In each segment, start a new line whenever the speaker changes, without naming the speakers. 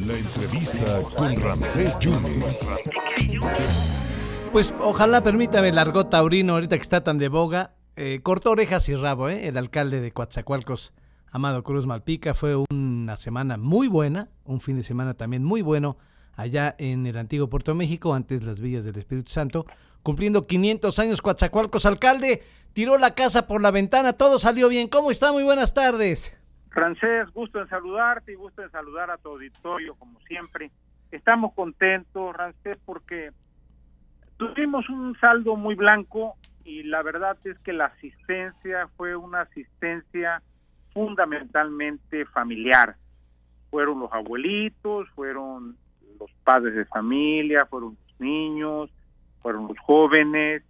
La entrevista con Ramsés Yunes.
Pues ojalá permítame, largó Taurino, ahorita que está tan de boga. Eh, cortó orejas y rabo, ¿eh? El alcalde de Coatzacoalcos, Amado Cruz Malpica, fue una semana muy buena, un fin de semana también muy bueno allá en el antiguo Puerto México, antes las villas del Espíritu Santo, cumpliendo 500 años Coatzacoalcos. Alcalde, tiró la casa por la ventana, todo salió bien. ¿Cómo está? Muy buenas tardes.
Francés, gusto en saludarte y gusto en saludar a tu auditorio, como siempre. Estamos contentos, Francés, porque tuvimos un saldo muy blanco y la verdad es que la asistencia fue una asistencia fundamentalmente familiar. Fueron los abuelitos, fueron los padres de familia, fueron los niños, fueron los jóvenes,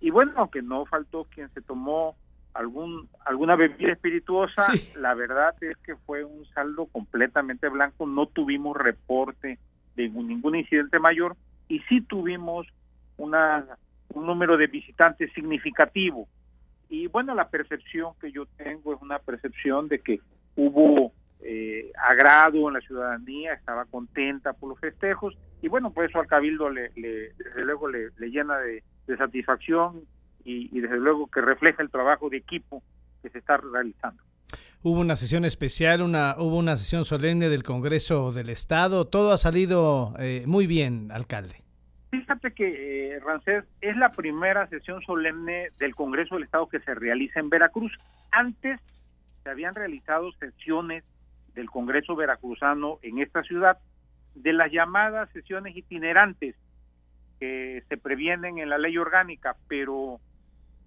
y bueno, aunque no faltó quien se tomó algún alguna bebida espirituosa, la verdad es que fue un saldo completamente blanco, no tuvimos reporte de ningún incidente mayor y sí tuvimos una, un número de visitantes significativo. Y bueno, la percepción que yo tengo es una percepción de que hubo eh, agrado en la ciudadanía, estaba contenta por los festejos y bueno, pues eso al cabildo le, desde luego le, llena de, satisfacción y, y, desde luego que refleja el trabajo de equipo que se está realizando.
Hubo una sesión especial, una hubo una sesión solemne del Congreso del Estado, todo ha salido eh, muy bien, alcalde.
Fíjate que, eh, Rancés, es la primera sesión solemne del Congreso del Estado que se realiza en Veracruz. Antes se habían realizado sesiones del Congreso Veracruzano en esta ciudad, de las llamadas sesiones itinerantes que se previenen en la ley orgánica, pero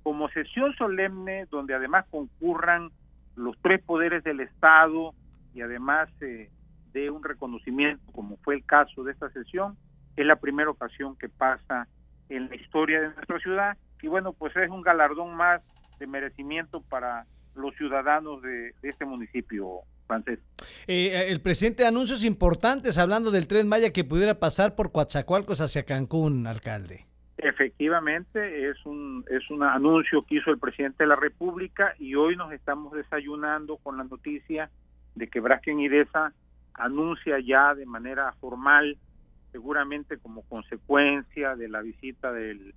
como sesión solemne donde además concurran los tres poderes del Estado y además eh, de un reconocimiento, como fue el caso de esta sesión, es la primera ocasión que pasa en la historia de nuestra ciudad y bueno, pues es un galardón más de merecimiento para los ciudadanos de este municipio,
eh, eh, el presidente anuncios importantes hablando del tren Maya que pudiera pasar por Coatzacoalcos hacia Cancún, alcalde.
Efectivamente, es un, es un anuncio que hizo el presidente de la República y hoy nos estamos desayunando con la noticia de que Brasken Idesa anuncia ya de manera formal, seguramente como consecuencia de la visita del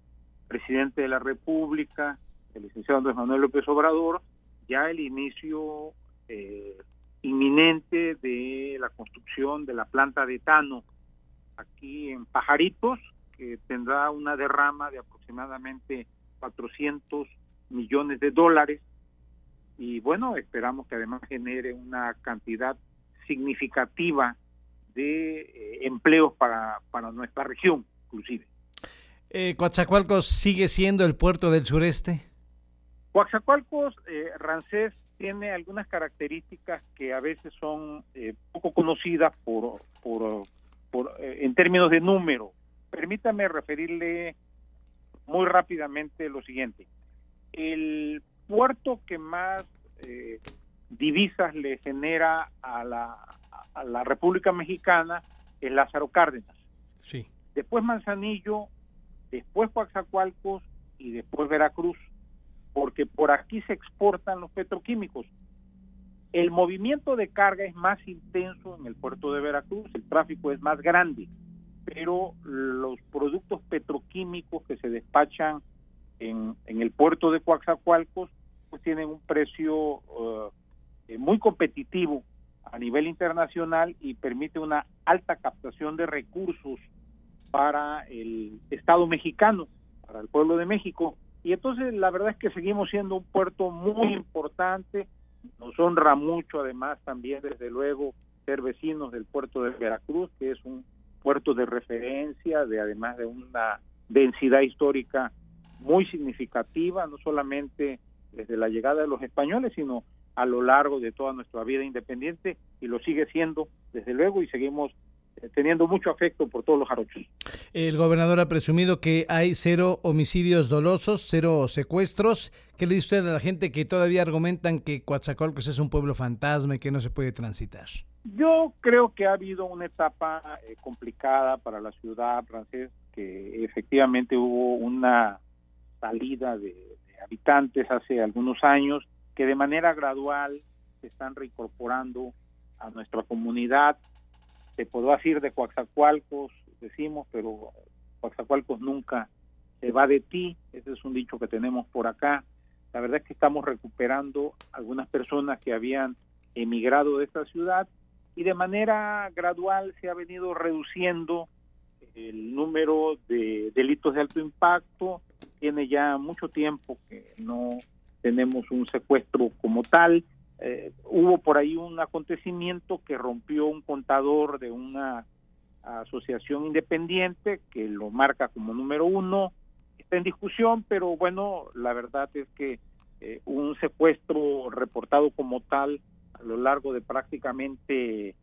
presidente de la República, el licenciado Andrés Manuel López Obrador, ya el inicio eh, inminente de la construcción de la planta de etano aquí en Pajaritos, que tendrá una derrama de aproximadamente 400 millones de dólares. Y bueno, esperamos que además genere una cantidad significativa de eh, empleos para, para nuestra región, inclusive.
Eh, ¿Coatzacoalcos sigue siendo el puerto del sureste?
Coatzacoalcos, eh, Rancés, tiene algunas características que a veces son eh, poco conocidas por, por, eh, en términos de número. Permítame referirle muy rápidamente lo siguiente. El puerto que más eh, divisas le genera a la, a la República Mexicana es Lázaro Cárdenas.
Sí.
Después Manzanillo, después Coaxacualcos y después Veracruz porque por aquí se exportan los petroquímicos. El movimiento de carga es más intenso en el puerto de Veracruz, el tráfico es más grande, pero los productos petroquímicos que se despachan en, el puerto de Coaxacualcos pues tienen un precio eh, muy competitivo a nivel internacional y permite una alta captación de recursos para el Estado mexicano, para el pueblo de México. Y entonces la verdad es que seguimos siendo un puerto muy importante, nos honra mucho además también desde luego ser vecinos del puerto de Veracruz, que es un puerto de referencia, de además de una densidad histórica muy significativa, no solamente desde la llegada de los españoles, sino a lo largo de toda nuestra vida independiente y lo sigue siendo desde luego y seguimos eh, teniendo mucho afecto por todos los jarochos.
El gobernador ha presumido que hay cero homicidios dolosos, cero secuestros. ¿Qué le dice usted a la gente que todavía argumentan que Coatzacoalcos es un pueblo fantasma y que no se puede transitar?
Yo creo que ha habido una etapa eh, complicada para la ciudad francesa, que efectivamente hubo una salida de, habitantes hace algunos años que de manera gradual se están reincorporando a nuestra comunidad. Te puedo decir de Coaxacualcos, decimos, pero Coaxacualcos nunca se va de ti. Ese es un dicho que tenemos por acá. La verdad es que estamos recuperando algunas personas que habían emigrado de esta ciudad y de manera gradual se ha venido reduciendo el número de delitos de alto impacto. Tiene ya mucho tiempo que no tenemos un secuestro como tal. Eh, hubo por ahí un acontecimiento que rompió un contador de una asociación independiente que lo marca como número uno. Está en discusión, pero bueno, la verdad es que eh, un secuestro reportado como tal a lo largo de prácticamente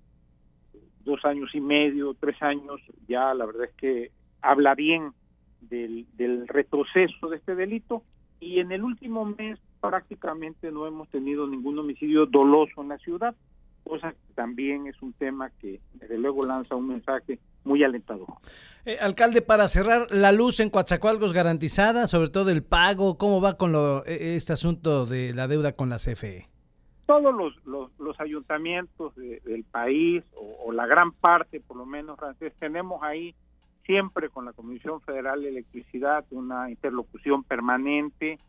dos años y medio, tres años, ya la verdad es que habla bien del, retroceso de este delito y en el último mes prácticamente no hemos tenido ningún homicidio doloso en la ciudad, cosa que también es un tema que desde luego lanza un mensaje muy alentador.
Eh, alcalde, para cerrar, la luz en Coatzacoalcos garantizada, sobre todo el pago, ¿cómo va con lo, e, este asunto de la deuda con la CFE?
Todos los, ayuntamientos del país, o, la gran parte por lo menos, tenemos ahí siempre con la Comisión Federal de Electricidad una interlocución permanente.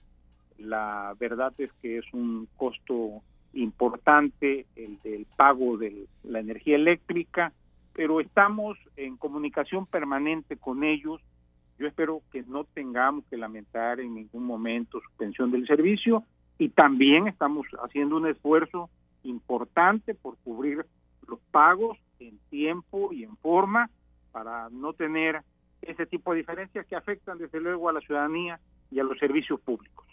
La verdad es que es un costo importante el del pago de la energía eléctrica, pero estamos en comunicación permanente con ellos. Yo espero que no tengamos que lamentar en ningún momento suspensión del servicio y también estamos haciendo un esfuerzo importante por cubrir los pagos en tiempo y en forma para no tener ese tipo de diferencias que afectan desde luego a la ciudadanía y a los servicios públicos.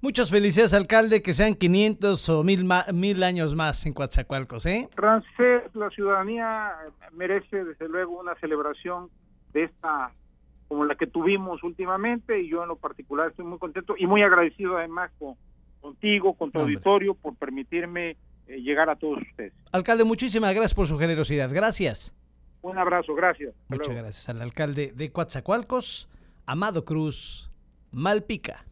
Muchas felicidades, alcalde, que sean 500 o mil, mil años más en Coatzacoalcos, ¿eh?
Francés, la ciudadanía merece desde luego una celebración de esta como la que tuvimos últimamente y yo en lo particular estoy muy contento y muy agradecido además con contigo, con tu auditorio, por permitirme eh, llegar a todos ustedes.
Alcalde, muchísimas gracias por su generosidad. Gracias.
Un abrazo, gracias.
Muchas gracias al alcalde de Coatzacoalcos, Amado Cruz Malpica.